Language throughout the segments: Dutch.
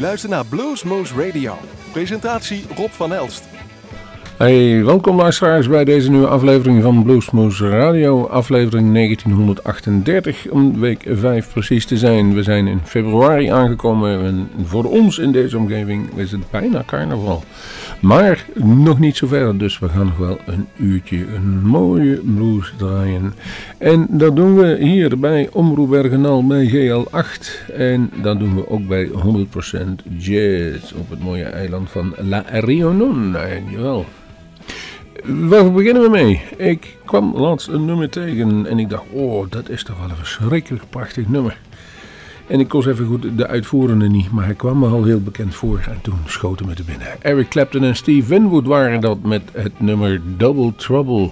luistert naar Bluesmoose Radio. Presentatie Rob van Elst. Hey, welkom luisteraars bij deze nieuwe aflevering van Bluesmoose Radio, aflevering 1938, om week 5 precies te zijn. We zijn in februari aangekomen en voor ons in deze omgeving is het bijna carnaval. Maar nog niet zo ver, dus we gaan nog wel een uurtje een mooie blues draaien. En dat doen we hier bij Omroep Bergenal bij GL8 en dat doen we ook bij 100% Jazz op het mooie eiland van La Réunion. Jawel. Waar beginnen we mee? Ik kwam laatst een nummer tegen en ik dacht, oh, dat is toch wel een verschrikkelijk prachtig nummer. En ik koos even goed de uitvoerende niet, maar hij kwam me al heel bekend voor en toen schoten me te binnen. Eric Clapton en Steve Winwood waren dat met het nummer Double Trouble.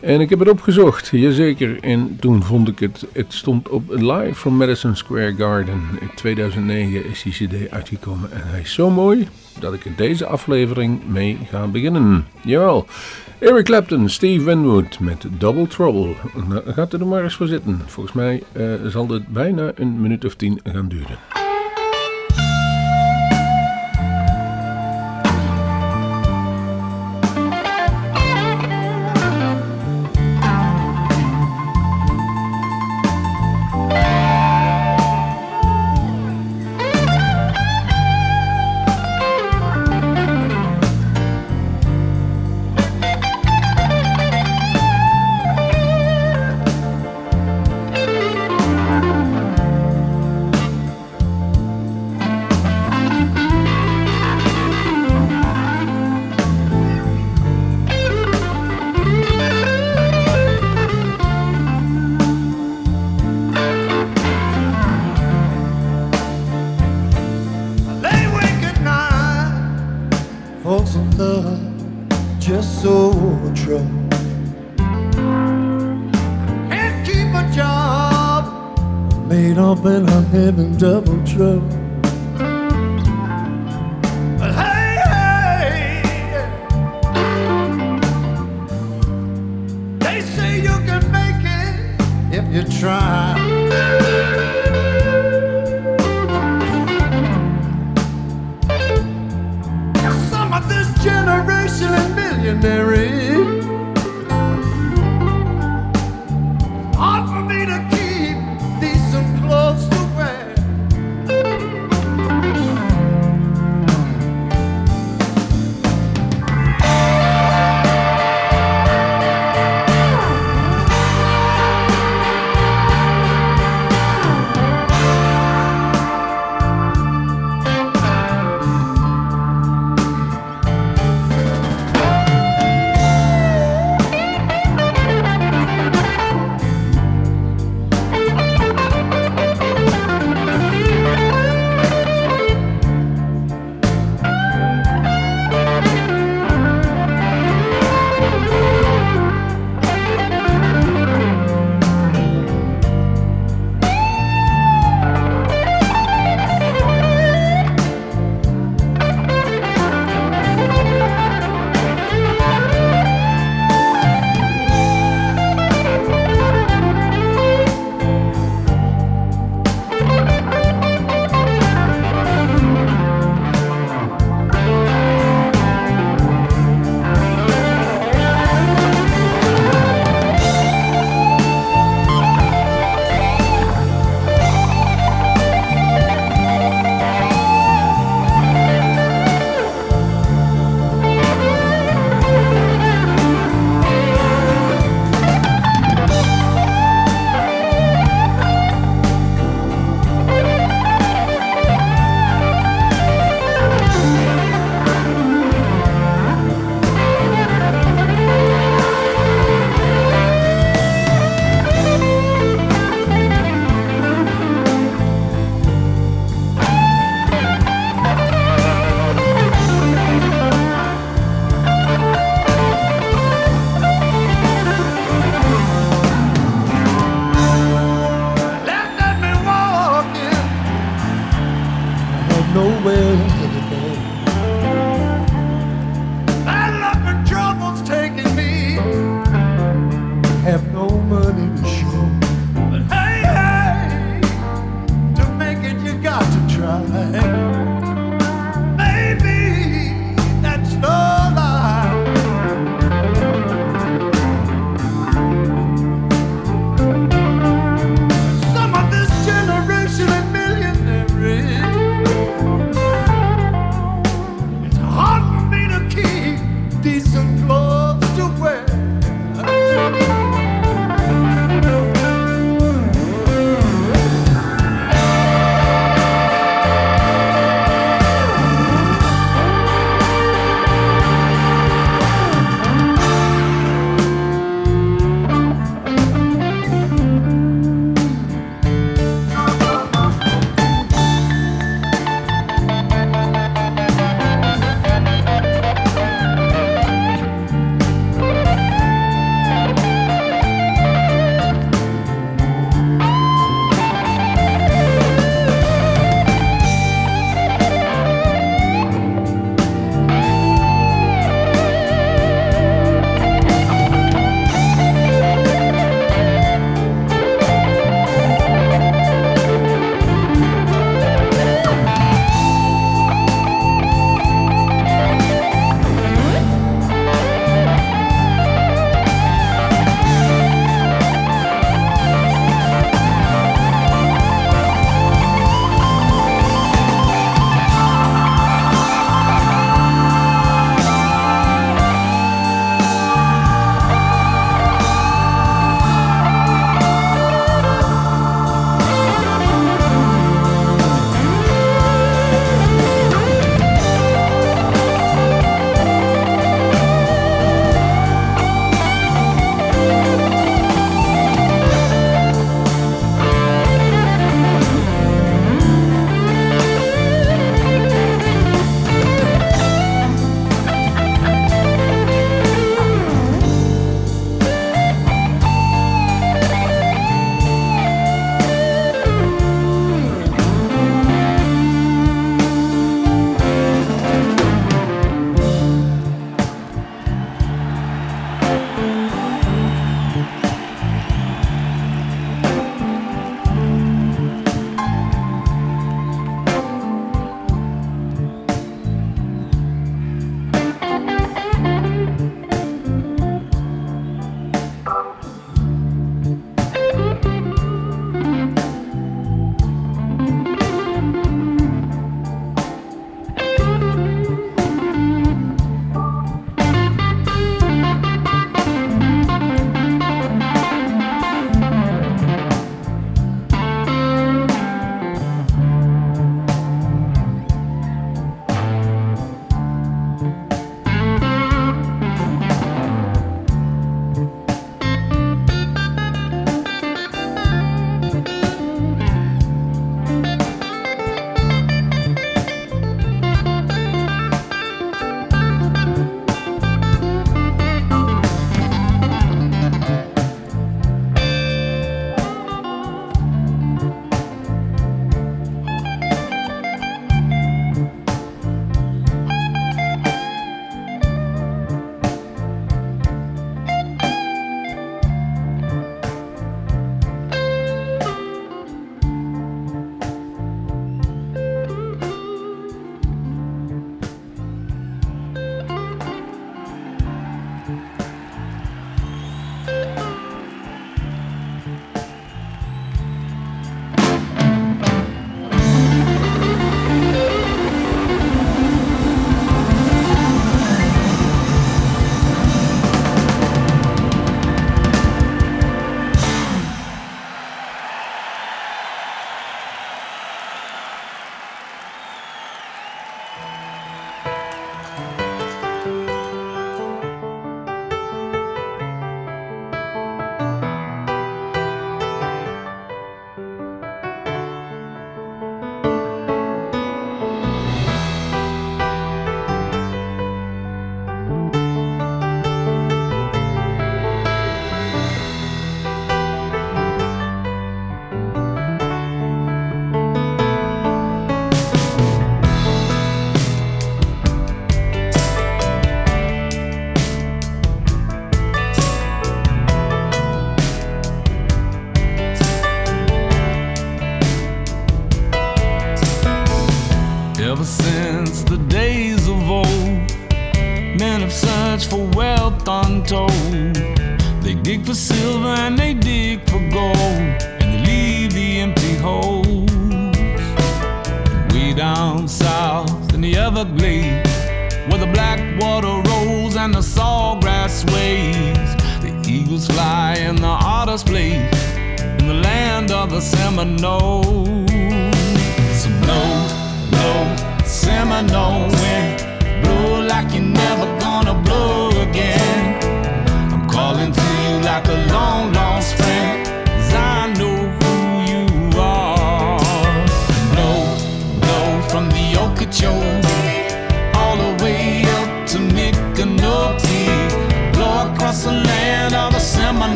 En ik heb het opgezocht, jazeker. En toen vond ik het, het stond op Live from Madison Square Garden. In 2009 is die cd uitgekomen en hij is zo mooi dat ik in deze aflevering mee ga beginnen. Jawel, Eric Clapton, Steve Winwood met Double Trouble. Nou, gaat er maar eens voor zitten. Volgens mij uh, zal het bijna een minuut of tien gaan duren.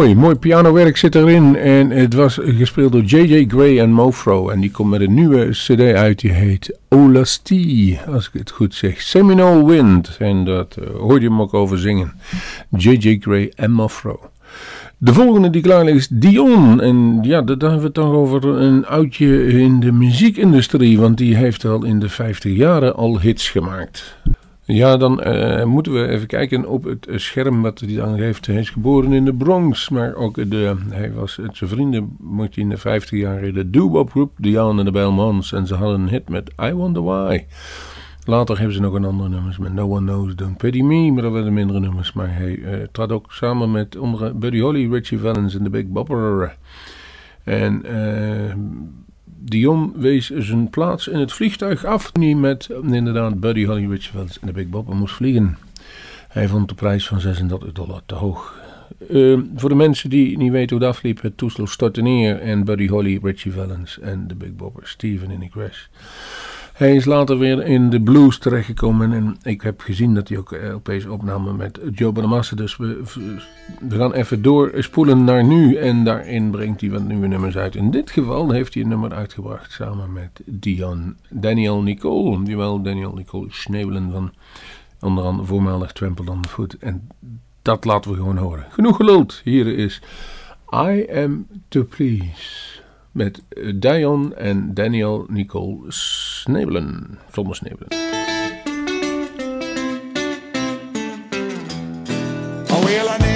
Mooi, mooi pianowerk zit erin. En het was gespeeld door J.J. Gray en Mofro. En die komt met een nieuwe cd uit. Die heet Olasti, als ik het goed zeg. Seminole Wind. En dat uh, hoorde je hem ook over zingen. J.J. Gray en Mofro. De volgende die klaar is Dion. En ja, daar hebben we het toch over een oudje in de muziekindustrie. Want die heeft al in de 50 jaren al hits gemaakt. Ja, dan uh, moeten we even kijken op het scherm wat hij dan heeft. Hij is geboren in de Bronx, maar ook de, hij was, zijn vrienden moet in de 50 jaar in de groep, Dion en de Belmonts. En ze hadden een hit met I Wonder Why. Later hebben ze nog een andere nummers met No One Knows Don't Pity Me, maar dat werden mindere nummers. Maar hij uh, trad ook samen met onder Buddy Holly, Richie Valens en The Big Bopper. En uh, Dion wees zijn plaats in het vliegtuig af. Die met inderdaad Buddy Holly, Richie Valens en The Big Bopper moest vliegen. Hij vond de prijs van 36 dollar te hoog. Uh, voor de mensen die niet weten hoe dat afliep, het toestel stortte neer en Buddy Holly, Richie Valens en The Big Bopper, Steven in de crash. Hij is later weer in de blues terechtgekomen. En ik heb gezien dat hij ook opeens opname met Joe Bonamassa. Dus we, gaan even doorspoelen naar nu. En daarin brengt hij wat nieuwe nummers uit. In dit geval heeft hij een nummer uitgebracht samen met Dion Daniel Nicole. Jawel, Daniel Nicole Schnebelen van onder andere voormalig the Foot. En dat laten we gewoon horen. Genoeg geluld. Hier is I Am To Please met Dion en Daniel Nicole Snebelen. Zonder Snebelen. Oh,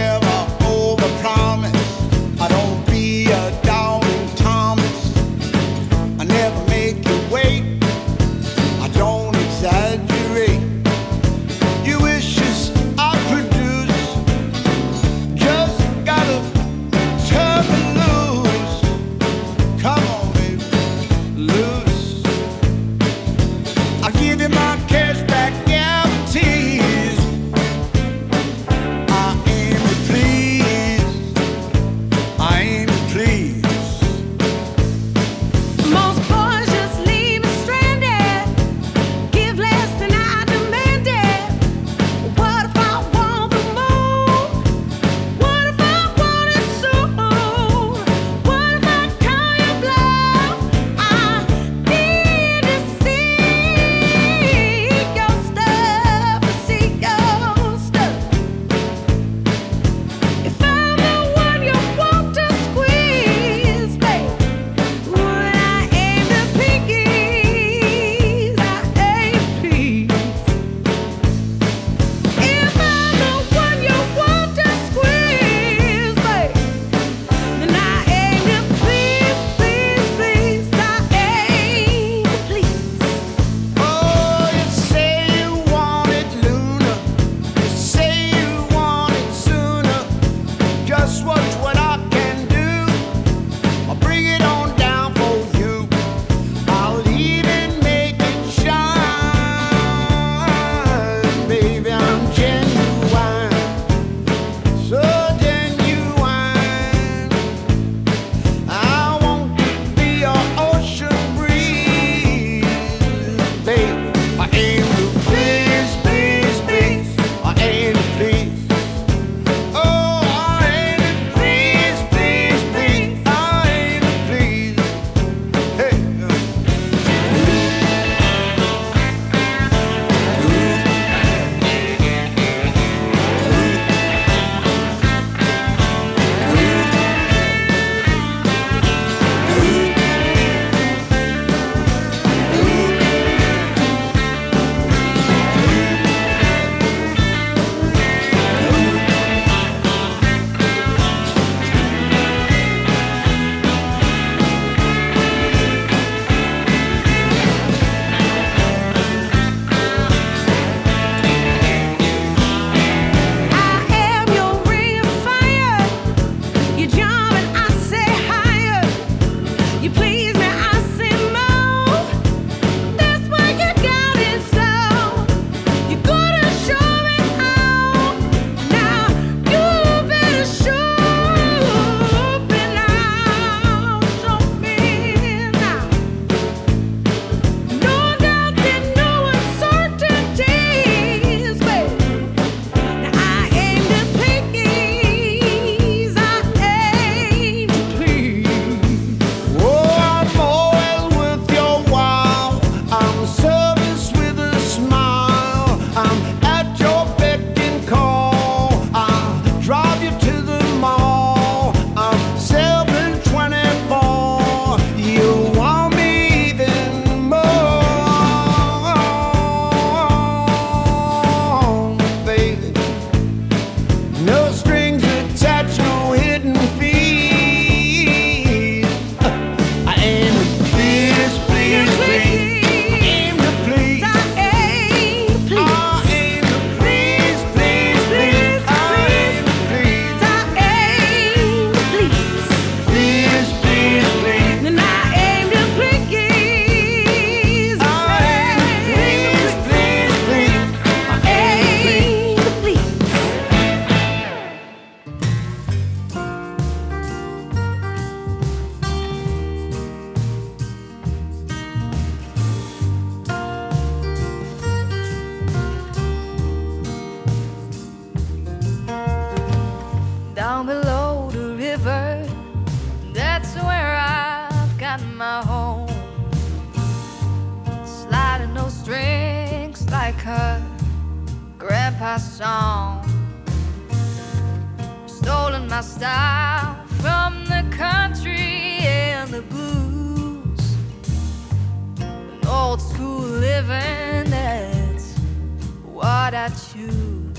at you.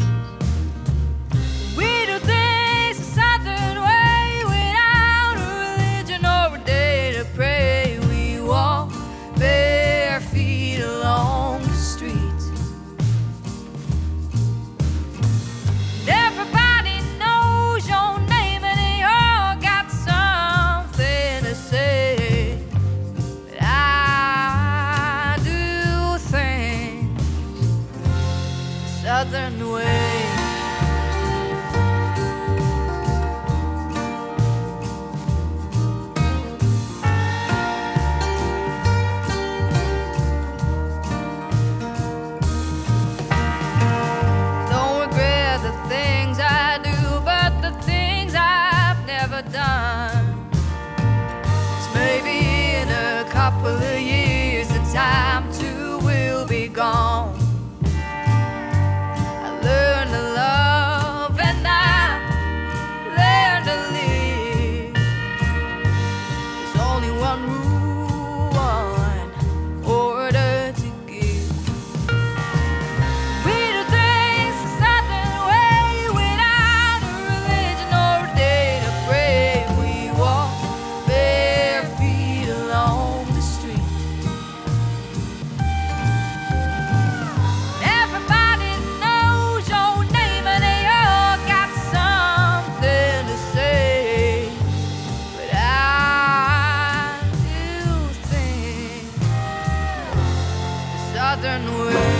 I choose.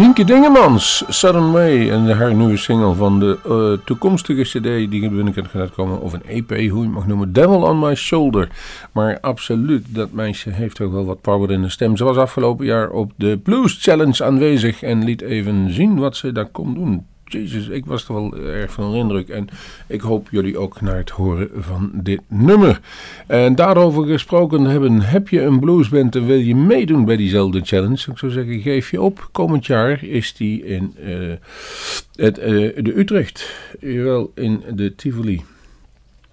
Nienke Dingemans, Southern Way en haar nieuwe single van de uh, toekomstige cd die binnenkort gaat komen, of een EP, hoe je het mag noemen, Devil on My Shoulder. Maar absoluut, dat meisje heeft toch wel wat power in de stem. Ze was afgelopen jaar op de Blues Challenge aanwezig en liet even zien wat ze daar kon doen. Jezus, ik was er wel erg van onder indruk. En ik hoop jullie ook naar het horen van dit nummer. En daarover gesproken hebben, heb je een bluesband en wil je meedoen bij diezelfde challenge? Ik zou zeggen, geef je op. Komend jaar is die in uh, het, uh, de Utrecht, jawel, in de Tivoli.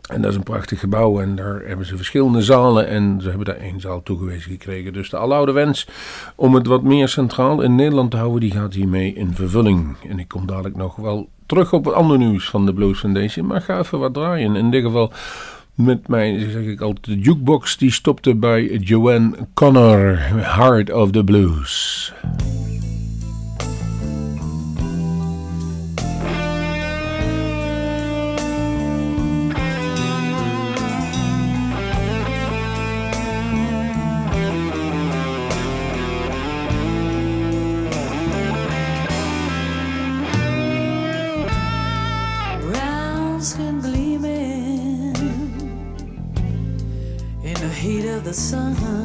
En dat is een prachtig gebouw en daar hebben ze verschillende zalen en ze hebben daar één zaal toegewezen gekregen. Dus de aloude wens om het wat meer centraal in Nederland te houden, die gaat hiermee in vervulling. En ik kom dadelijk nog wel terug op het andere nieuws van de Blues Foundation, maar ga even wat draaien. In dit geval met mij, zeg ik altijd, de jukebox die stopte bij Joanne Connor, Heart of the Blues. The sun.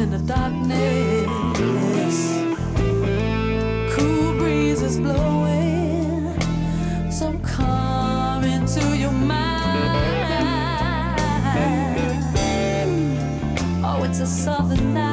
in the darkness. Cool breezes blowing, some calm into your mind. Oh, it's a southern night.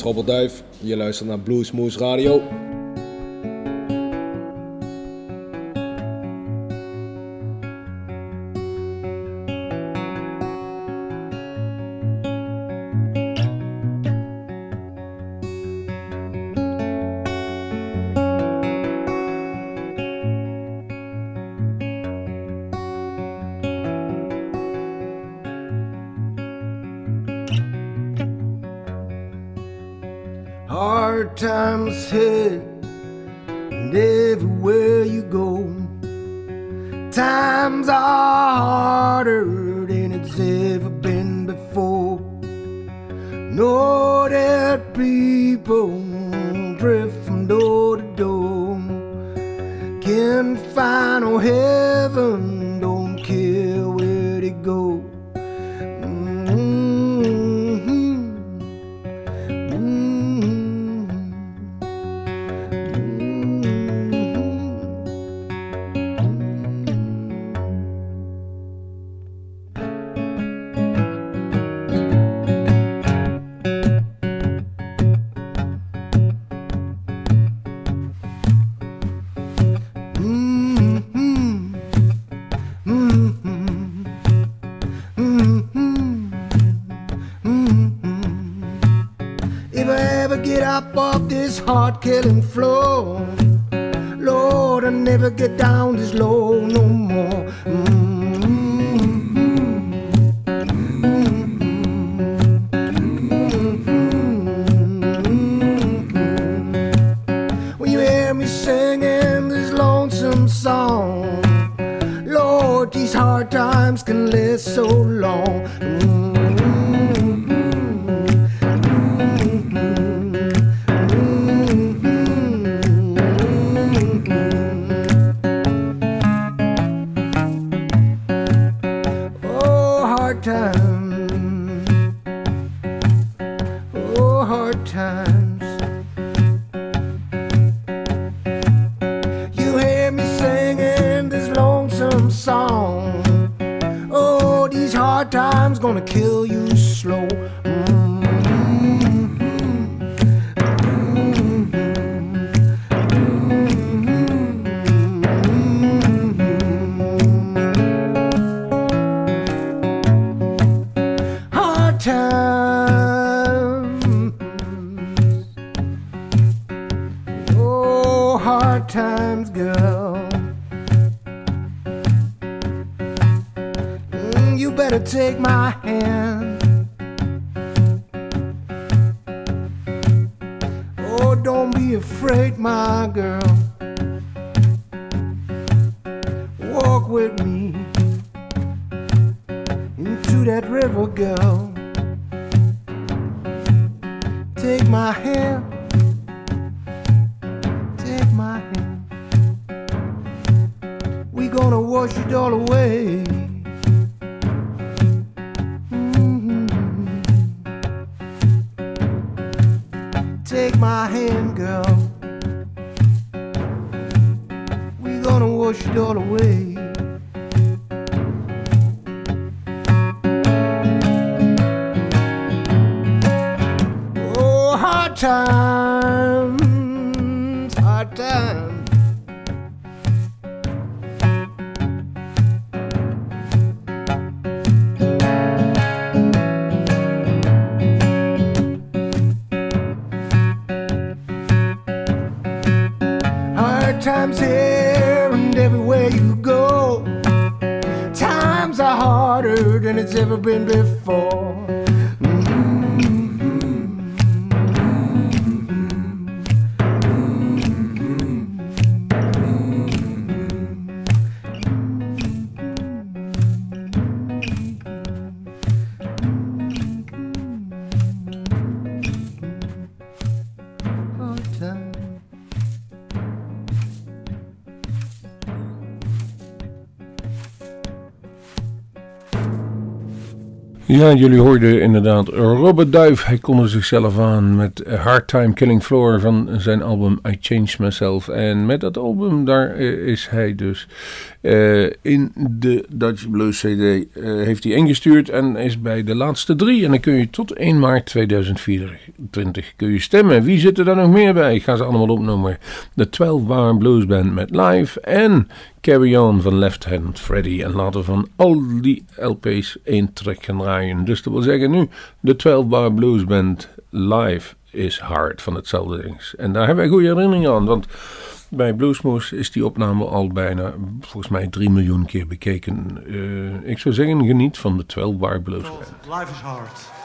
is Je luistert naar Bluesmoose Radio. been before. Know that people drift from door to door. Can't find no help. Ja, jullie hoorden inderdaad Robert Duif. Hij konde zichzelf aan met Hard Time Killing Floor van zijn album I Changed Myself. En met dat album, daar eh, is hij dus uh, in de Dutch Blues CD. Uh, heeft hij ingestuurd en is bij de laatste drie. En dan kun je tot 1 maart 2024 kun je stemmen. Wie zit er dan nog meer bij? Ik ga ze allemaal opnoemen. De 12 Bar Blues Band met live en Carry On van Left Hand Freddy. En laten van al die LP's één track gaan draaien. Dus dat wil zeggen nu de 12 Bar Blues Band live is hard van hetzelfde ding. En daar hebben wij goede herinneringen aan. Want bij Bluesmoose is die opname al bijna, volgens mij, 3 miljoen keer bekeken. Uh, ik zou zeggen, geniet van de 12 Bar Blues. Life is hard.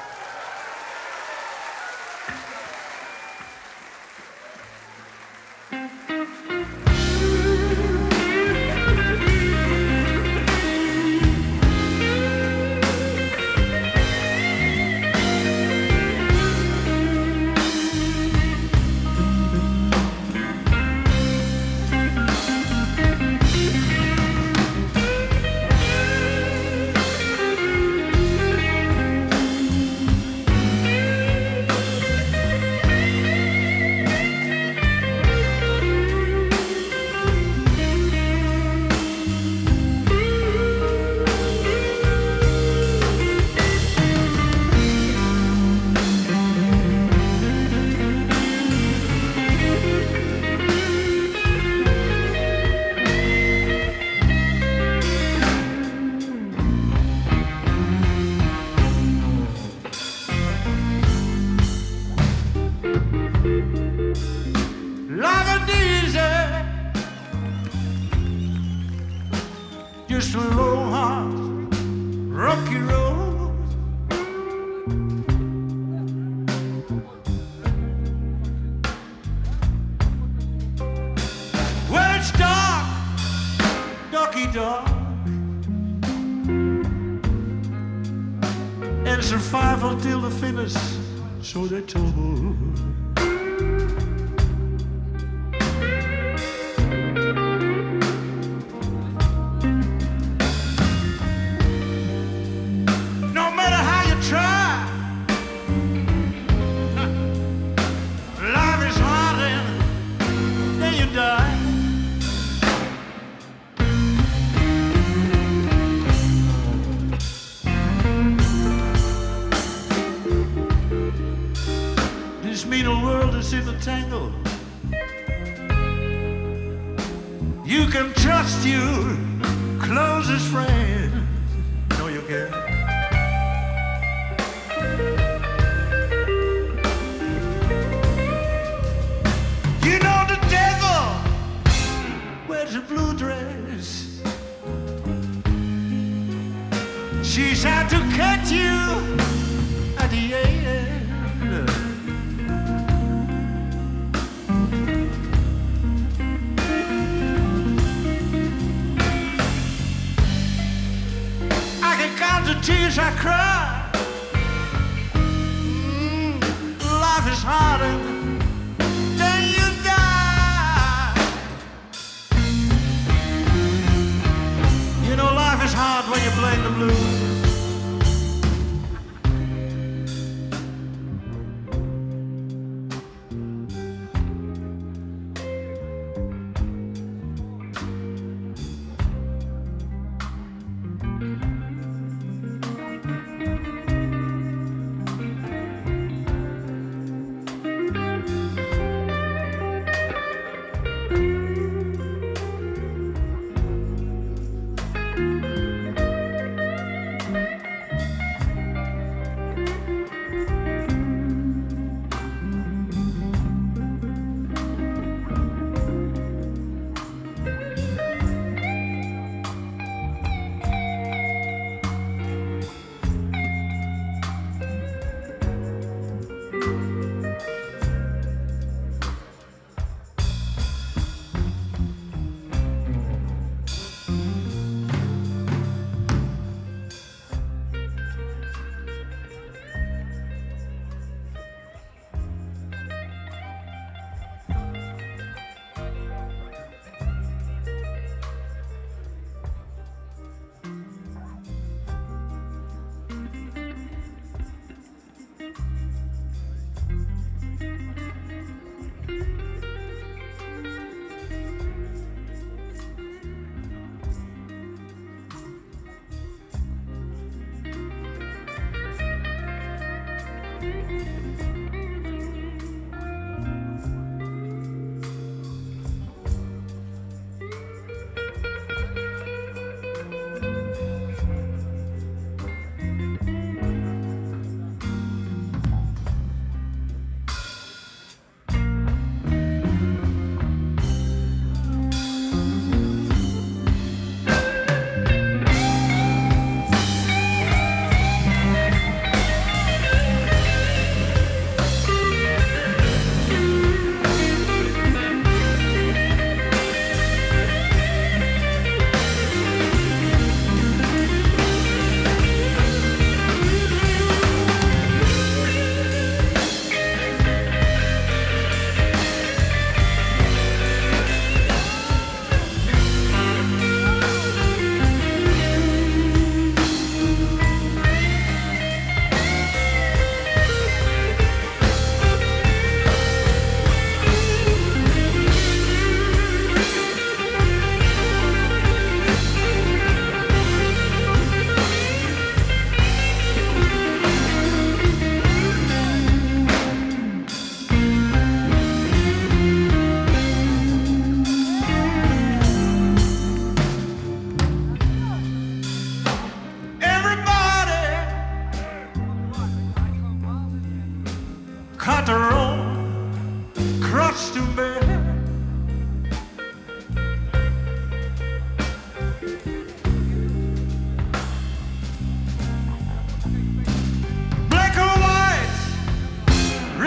wish I cried.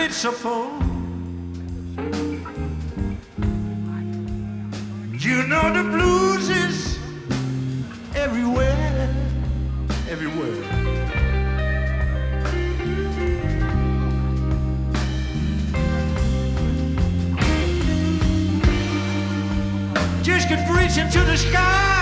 pitiful. You know the blues is everywhere, everywhere. Just could reach into the sky.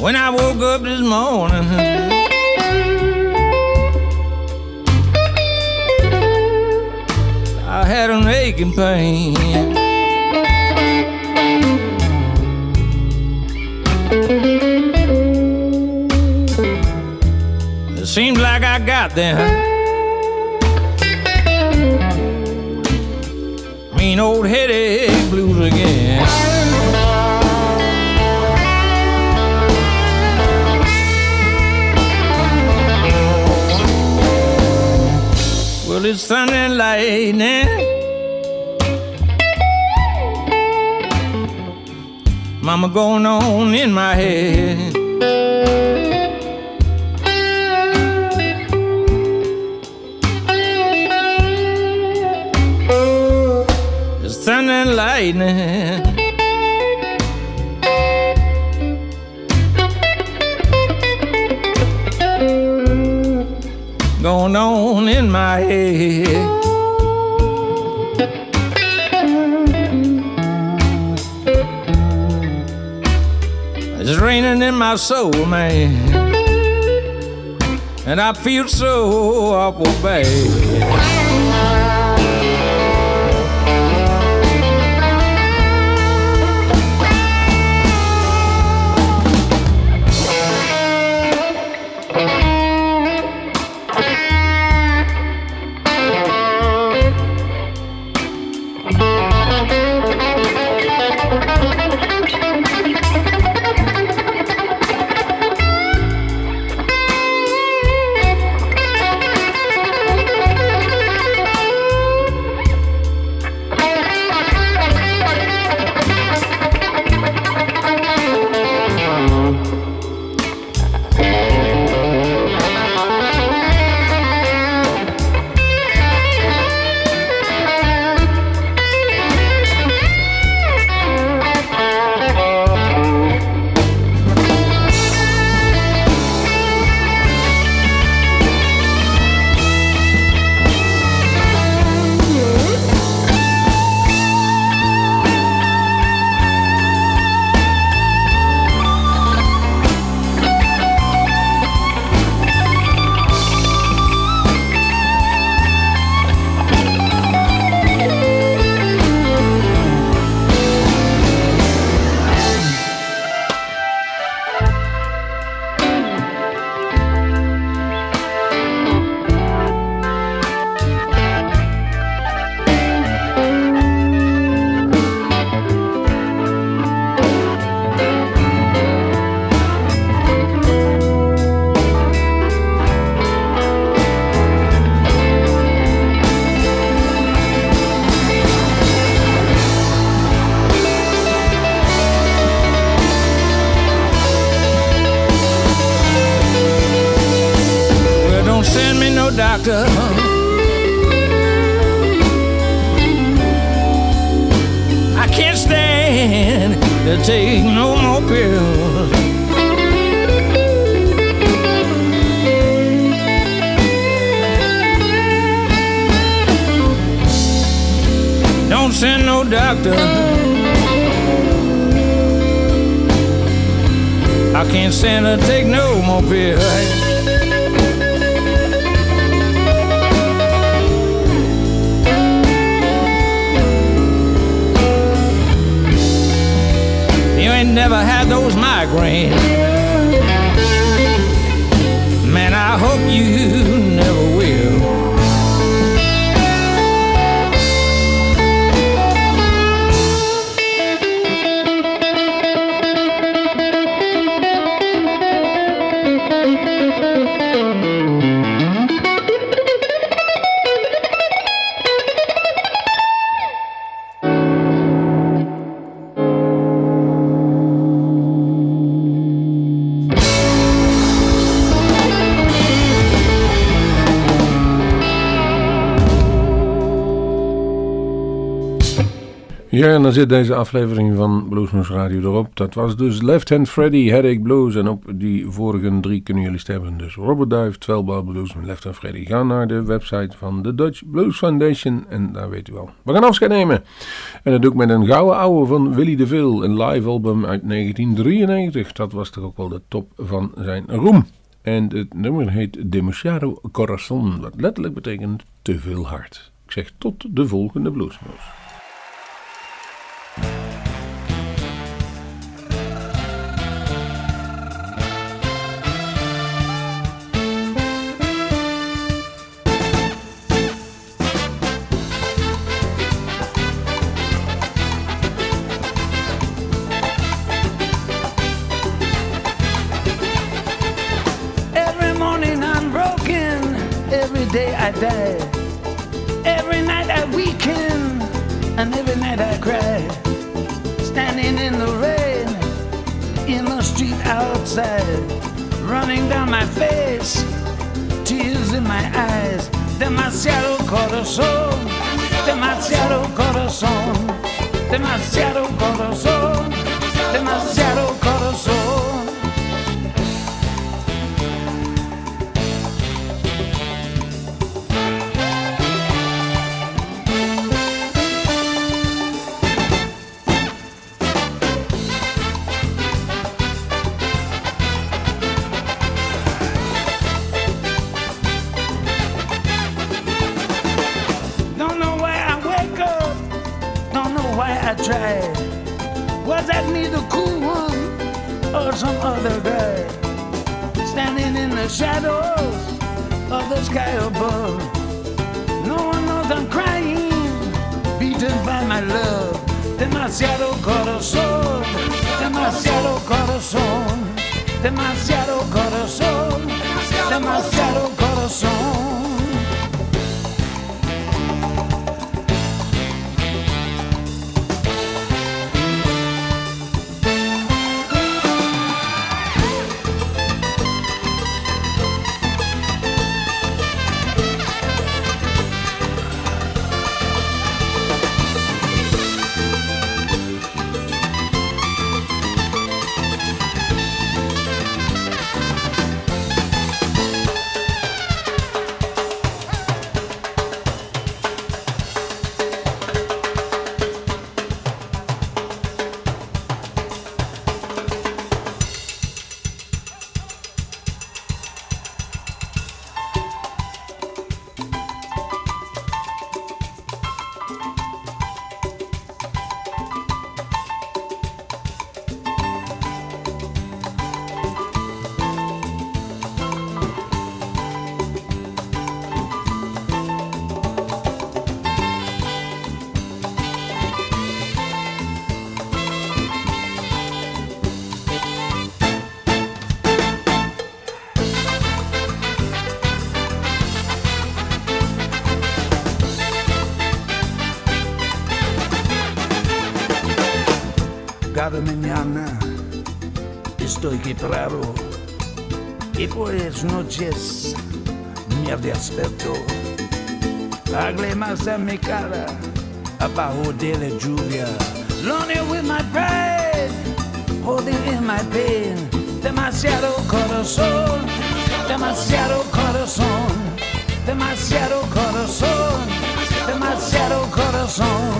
When I woke up this morning, I had an aching pain. It seems like I got them mean old headache blues again. Sun and lightning. Mama going on in my head. Sun and lightning. On in my head. It's raining in my soul, man. And I feel so awful bad. Don't send no doctor. I can't stand to take no more pills. You ain't never had those migraines. Man, I hope you Ja, en dan zit deze aflevering van Bluesmoes Radio erop. Dat was dus Left Hand Freddy, Headache Blues. En op die vorige drie kunnen jullie stemmen. Dus Robert Duif, 12 Bar Blues en Left Hand Freddy. Ga naar de website van de Dutch Blues Foundation. En daar weet u wel. We gaan afscheid nemen. En dat doe ik met een gouden ouwe van Willy DeVille. Een live album uit 1993. Dat was toch ook wel de top van zijn roem. En het nummer heet Demasiado Corazon. Wat letterlijk betekent te veel hart. Ik zeg tot de volgende Bluesmoes. Day I die. Every night I weaken, and every night I cry. Standing in the rain, in the street outside, running down my face, tears in my eyes. Demasiado corazón, demasiado corazón, demasiado corazón, demasiado corazón. Shadows of the sky above. No one knows I'm crying, beaten by my love. Demasiado corazón, demasiado corazón, demasiado corazón, demasiado corazón. Quebrado y por las noches me desperto. Lágrimas en mi cara abajo de la lluvia. Lonely with my pride, holding in my pain. Demasiado corazón, demasiado corazón, demasiado corazón, demasiado corazón.